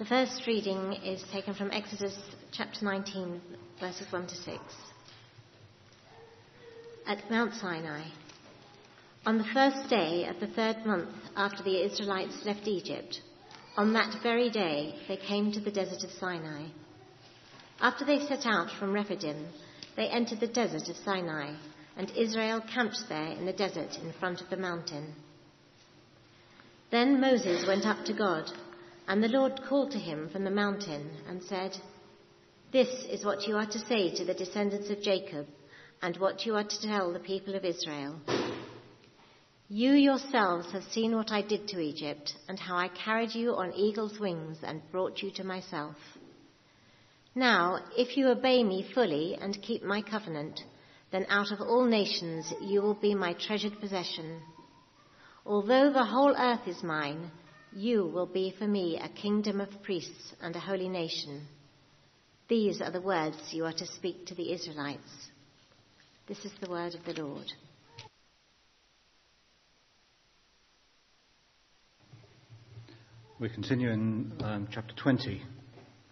The first reading is taken from Exodus chapter 19, verses 1 to 6. At Mount Sinai, on the first day of the third month after the Israelites left Egypt, on that very day they came to the desert of Sinai. After they set out from Rephidim, they entered the desert of Sinai, and Israel camped there in the desert in front of the mountain. Then Moses went up to God, and the Lord called to him from the mountain and said, This is what you are to say to the descendants of Jacob, and what you are to tell the people of Israel. You yourselves have seen what I did to Egypt, and how I carried you on eagle's wings and brought you to myself. Now, if you obey me fully and keep my covenant, then out of all nations you will be my treasured possession. Although the whole earth is mine, you will be for me a kingdom of priests and a holy nation. These are the words you are to speak to the Israelites. This is the word of the Lord. We continue in um, chapter 20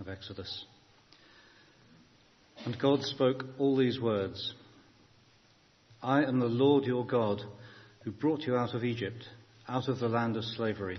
of Exodus. And God spoke all these words I am the Lord your God who brought you out of Egypt, out of the land of slavery.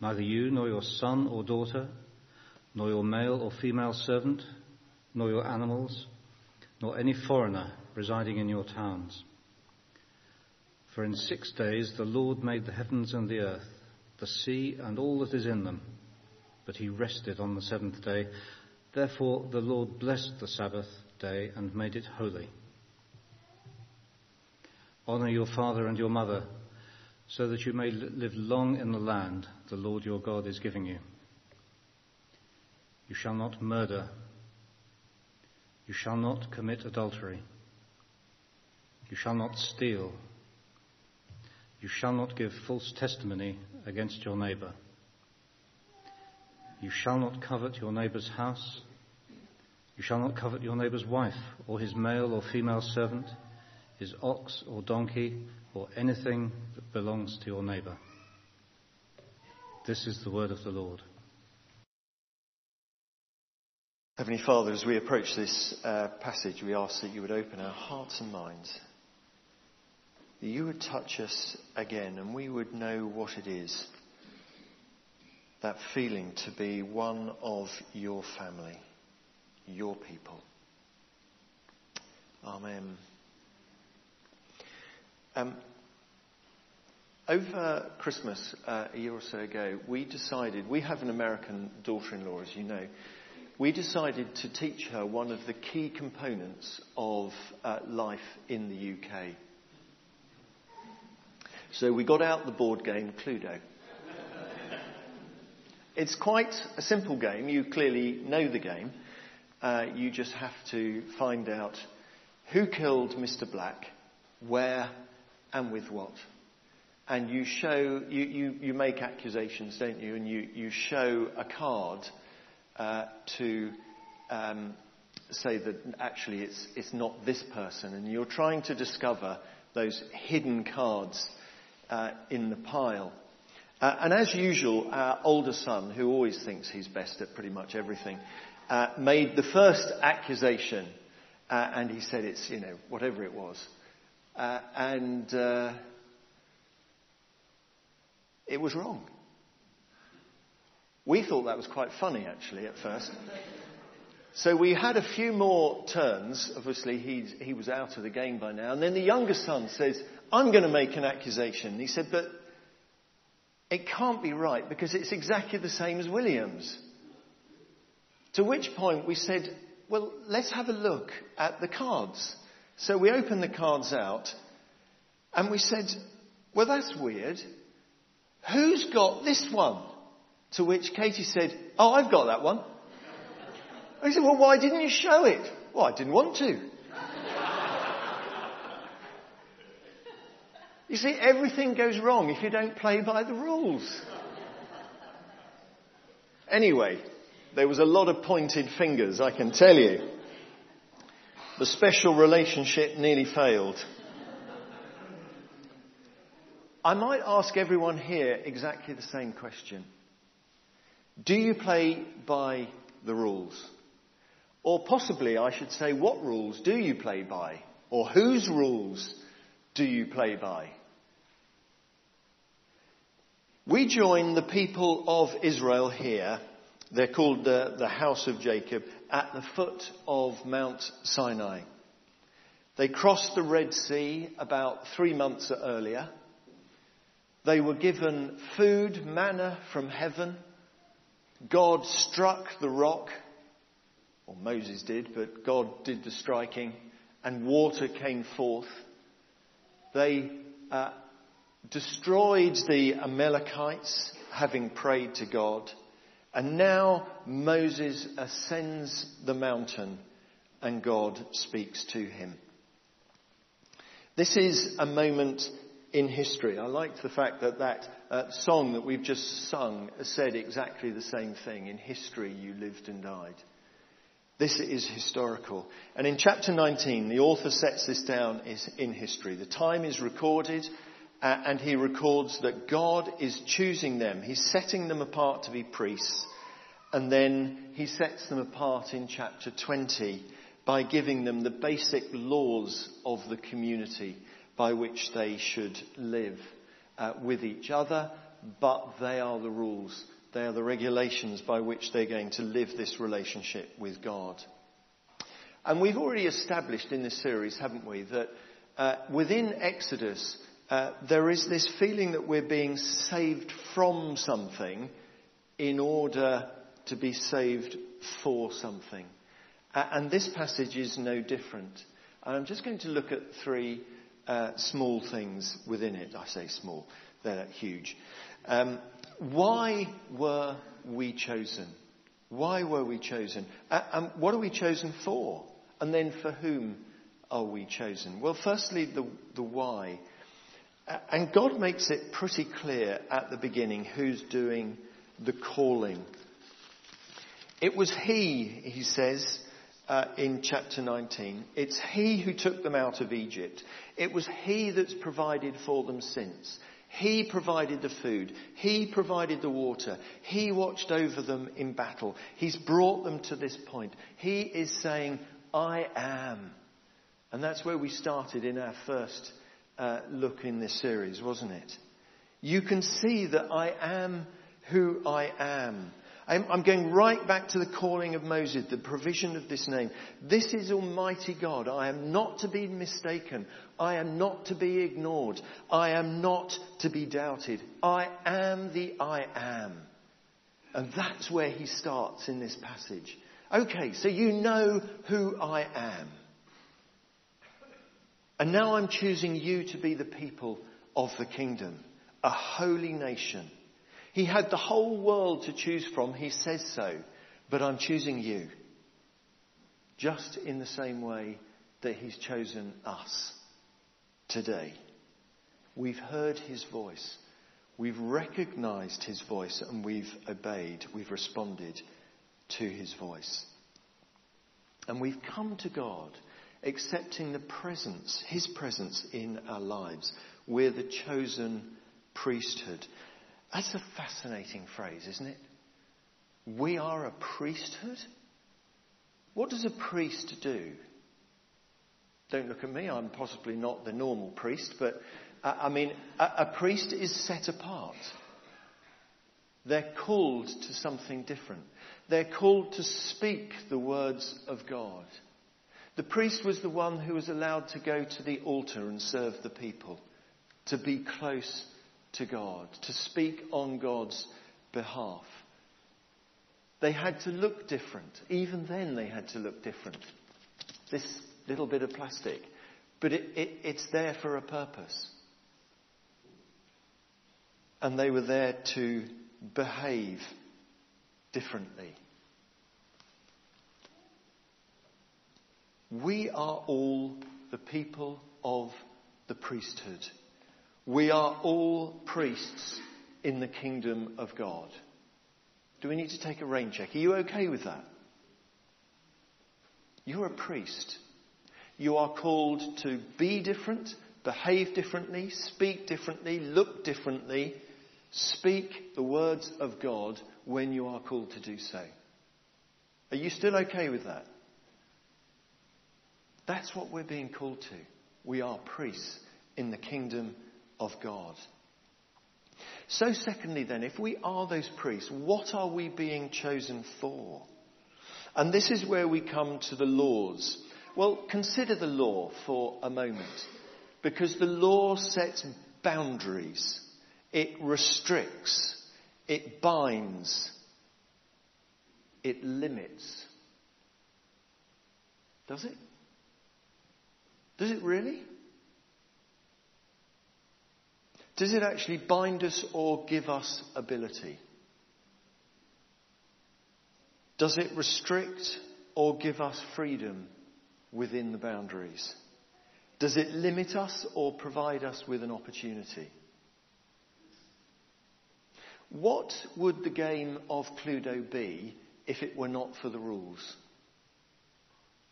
neither you nor your son or daughter, nor your male or female servant, nor your animals, nor any foreigner residing in your towns. For in six days the Lord made the heavens and the earth the sea and all that is in them. But he rested on the seventh day. Therefore the Lord blessed the Sabbath day and made it holy. Honor your father and your mother, so that you may live long in the land the Lord your God is giving you. You shall not murder. You shall not commit adultery. You shall not steal. You shall not give false testimony against your neighbor. You shall not covet your neighbor's house. You shall not covet your neighbor's wife, or his male or female servant, his ox or donkey, or anything that belongs to your neighbor. This is the word of the Lord. Heavenly Father, as we approach this uh, passage, we ask that you would open our hearts and minds that you would touch us again and we would know what it is that feeling to be one of your family, your people. Amen. Um, over Christmas, uh, a year or so ago, we decided, we have an American daughter in law, as you know. We decided to teach her one of the key components of uh, life in the UK. So we got out the board game Cluedo. It's quite a simple game. You clearly know the game. Uh, you just have to find out who killed Mr. Black, where, and with what. And you show, you, you, you make accusations, don't you? And you, you show a card uh, to um, say that actually it's, it's not this person. And you're trying to discover those hidden cards uh, in the pile. Uh, and as usual, our older son, who always thinks he's best at pretty much everything, uh, made the first accusation, uh, and he said it's, you know, whatever it was. Uh, and uh, it was wrong. We thought that was quite funny, actually, at first. So we had a few more turns. Obviously, he, he was out of the game by now. And then the younger son says, I'm going to make an accusation. He said, but it can't be right because it's exactly the same as William's. To which point we said, well, let's have a look at the cards. So we opened the cards out and we said, well, that's weird. Who's got this one? To which Katie said, oh, I've got that one. I said, well, why didn't you show it? Well, I didn't want to. you see, everything goes wrong if you don't play by the rules. Anyway, there was a lot of pointed fingers, I can tell you. The special relationship nearly failed. I might ask everyone here exactly the same question. Do you play by the rules? Or possibly I should say, what rules do you play by? Or whose rules do you play by? We join the people of Israel here. They're called the, the House of Jacob at the foot of Mount Sinai. They crossed the Red Sea about three months earlier. They were given food, manna from heaven. God struck the rock or Moses did, but God did the striking, and water came forth. They uh, destroyed the Amalekites, having prayed to God, and now Moses ascends the mountain and God speaks to him. This is a moment in history. I liked the fact that that uh, song that we've just sung said exactly the same thing. In history, you lived and died. This is historical. And in chapter 19, the author sets this down in history. The time is recorded, and he records that God is choosing them. He's setting them apart to be priests. And then he sets them apart in chapter 20 by giving them the basic laws of the community by which they should live uh, with each other, but they are the rules they are the regulations by which they're going to live this relationship with God. And we've already established in this series, haven't we, that uh, within Exodus, uh, there is this feeling that we're being saved from something in order to be saved for something. Uh, and this passage is no different. And I'm just going to look at three uh, small things within it. I say small, they're huge. Um, why were we chosen? Why were we chosen? And what are we chosen for? And then for whom are we chosen? Well, firstly, the, the why. And God makes it pretty clear at the beginning who's doing the calling. It was He, he says uh, in chapter 19. It's He who took them out of Egypt. It was He that's provided for them since. He provided the food. He provided the water. He watched over them in battle. He's brought them to this point. He is saying, I am. And that's where we started in our first uh, look in this series, wasn't it? You can see that I am who I am. I'm, going right back to the calling of Moses, the provision of this name. This is Almighty God. I am not to be mistaken. I am not to be ignored. I am not to be doubted. I am the I am. And that's where he starts in this passage. Okay, so you know who I am. And now I'm choosing you to be the people of the kingdom, a holy nation he had the whole world to choose from. He says so. But I'm choosing you. Just in the same way that He's chosen us today. We've heard His voice. We've recognized His voice and we've obeyed. We've responded to His voice. And we've come to God accepting the presence, His presence in our lives. We're the chosen priesthood. That's a fascinating phrase, isn't it? We are a priesthood? What does a priest do? Don't look at me, I'm possibly not the normal priest, but uh, I mean, a, a priest is set apart. They're called to something different. They're called to speak the words of God. The priest was the one who was allowed to go to the altar and serve the people, to be close to God, to speak on God's behalf. They had to look different. Even then, they had to look different. This little bit of plastic. But it, it, it's there for a purpose. And they were there to behave differently. We are all the people of the priesthood. We are all priests in the kingdom of God. Do we need to take a rain check? Are you okay with that? You're a priest. You are called to be different, behave differently, speak differently, look differently, speak the words of God when you are called to do so. Are you still okay with that? That's what we're being called to. We are priests in the kingdom of God. So, secondly, then, if we are those priests, what are we being chosen for? And this is where we come to the laws. Well, consider the law for a moment, because the law sets boundaries, it restricts, it binds, it limits. Does it? Does it really? Does it actually bind us or give us ability? Does it restrict or give us freedom within the boundaries? Does it limit us or provide us with an opportunity? What would the game of Cluedo be if it were not for the rules?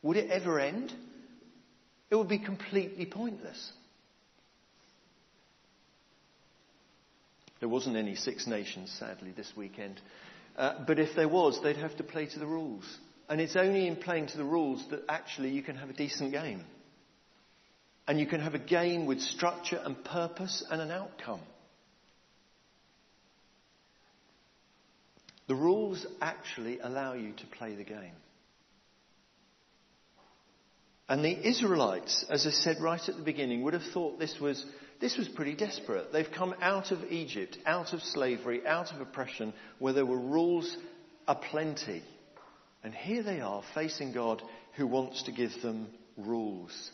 Would it ever end? It would be completely pointless. There wasn't any Six Nations, sadly, this weekend. Uh, but if there was, they'd have to play to the rules. And it's only in playing to the rules that actually you can have a decent game. And you can have a game with structure and purpose and an outcome. The rules actually allow you to play the game. And the Israelites, as I said right at the beginning, would have thought this was this was pretty desperate. They've come out of Egypt, out of slavery, out of oppression, where there were rules aplenty. And here they are facing God who wants to give them rules.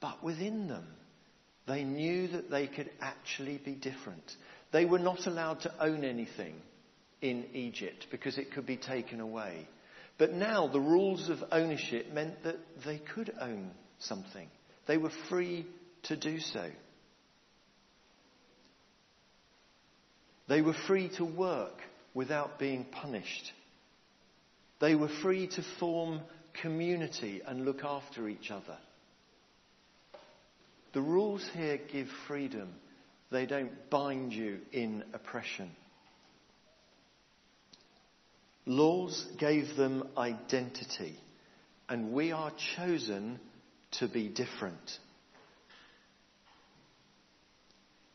But within them, they knew that they could actually be different. They were not allowed to own anything in Egypt because it could be taken away. But now the rules of ownership meant that they could own something. They were free to do so. They were free to work without being punished. They were free to form community and look after each other. The rules here give freedom. They don't bind you in oppression. Laws gave them identity, and we are chosen to be different.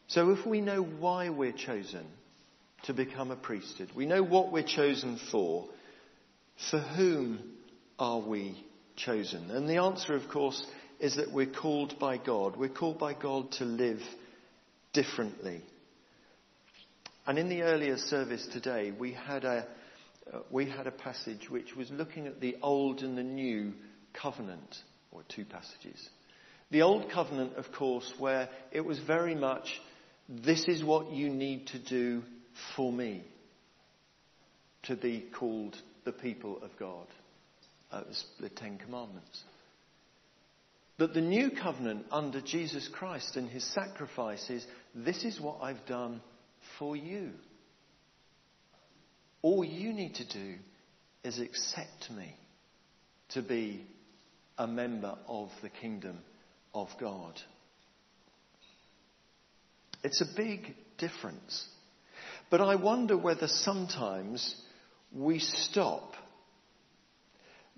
So if we know why we're chosen to become a priesthood, we know what we're chosen for, for whom are we chosen? And the answer, of course, is that we're called by God. We're called by God to live differently. And in the earlier service today, we had a, uh, we had a passage which was looking at the old and the new covenant, or two passages. The old covenant, of course, where it was very much this is what you need to do for me to be called the people of God. Uh, the Ten Commandments. But the new covenant under Jesus Christ and his sacrifices, this is what I've done for you. All you need to do is accept me to be a member of the kingdom of God. It's a big difference. But I wonder whether sometimes we stop.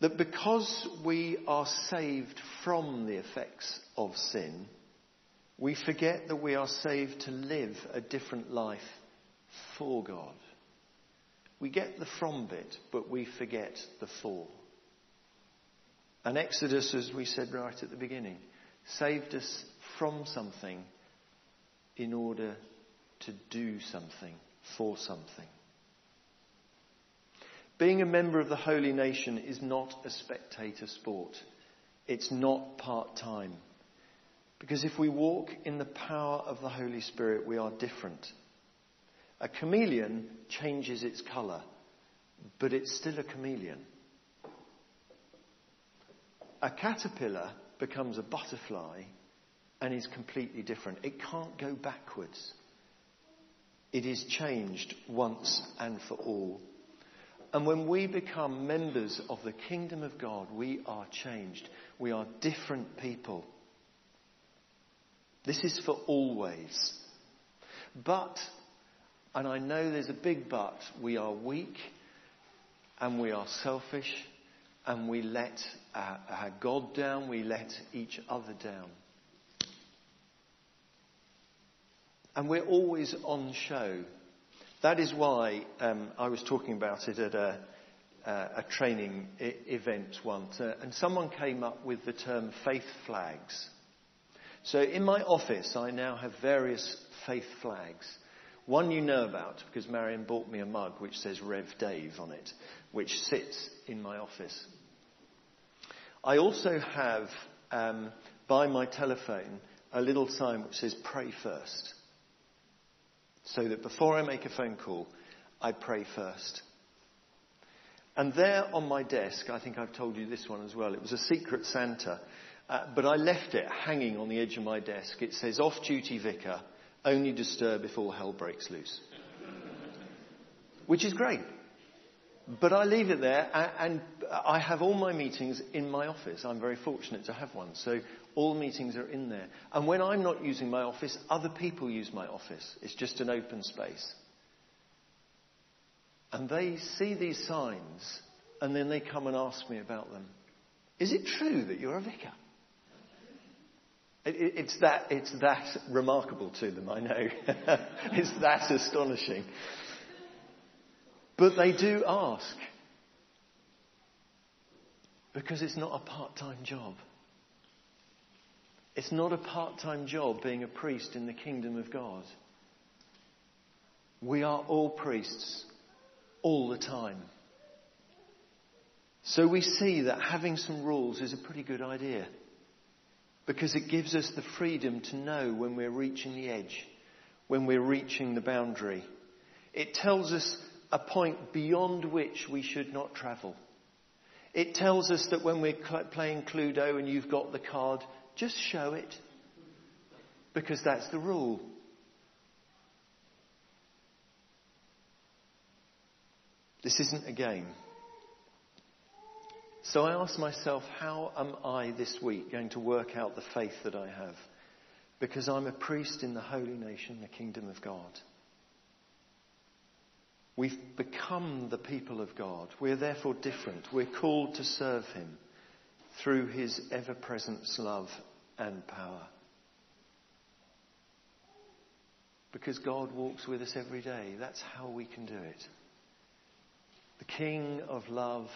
That because we are saved from the effects of sin, we forget that we are saved to live a different life for God. We get the from bit, but we forget the for. And Exodus, as we said right at the beginning, saved us from something in order to do something for something. Being a member of the holy nation is not a spectator sport. It's not part time. Because if we walk in the power of the Holy Spirit, we are different. A chameleon changes its colour, but it's still a chameleon. A caterpillar becomes a butterfly and is completely different. It can't go backwards. It is changed once and for all. And when we become members of the kingdom of God, we are changed. We are different people. This is for always. But, and I know there's a big but, we are weak and we are selfish and we let our, our God down, we let each other down. And we're always on show. That is why um, I was talking about it at a, uh, a training I- event once, uh, and someone came up with the term faith flags. So in my office, I now have various faith flags. One you know about because Marion bought me a mug which says Rev Dave on it, which sits in my office. I also have um, by my telephone a little sign which says pray first. So that before I make a phone call, I pray first. And there on my desk, I think I've told you this one as well, it was a secret Santa, uh, but I left it hanging on the edge of my desk. It says, off duty vicar, only disturb if all hell breaks loose. Which is great. But I leave it there, and I have all my meetings in my office. I'm very fortunate to have one. So all meetings are in there. And when I'm not using my office, other people use my office. It's just an open space. And they see these signs, and then they come and ask me about them. Is it true that you're a vicar? It, it, it's, that, it's that remarkable to them, I know. it's that astonishing. But they do ask. Because it's not a part time job. It's not a part time job being a priest in the kingdom of God. We are all priests all the time. So we see that having some rules is a pretty good idea because it gives us the freedom to know when we're reaching the edge, when we're reaching the boundary. It tells us a point beyond which we should not travel. It tells us that when we're playing Cluedo and you've got the card, just show it. Because that's the rule. This isn't a game. So I ask myself, how am I this week going to work out the faith that I have? Because I'm a priest in the holy nation, the kingdom of God. We've become the people of God. We're therefore different. We're called to serve Him through His ever present love and power. Because God walks with us every day. That's how we can do it. The King of love,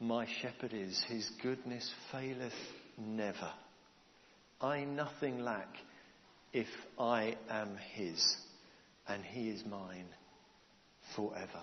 my shepherd is. His goodness faileth never. I nothing lack if I am His, and He is mine forever.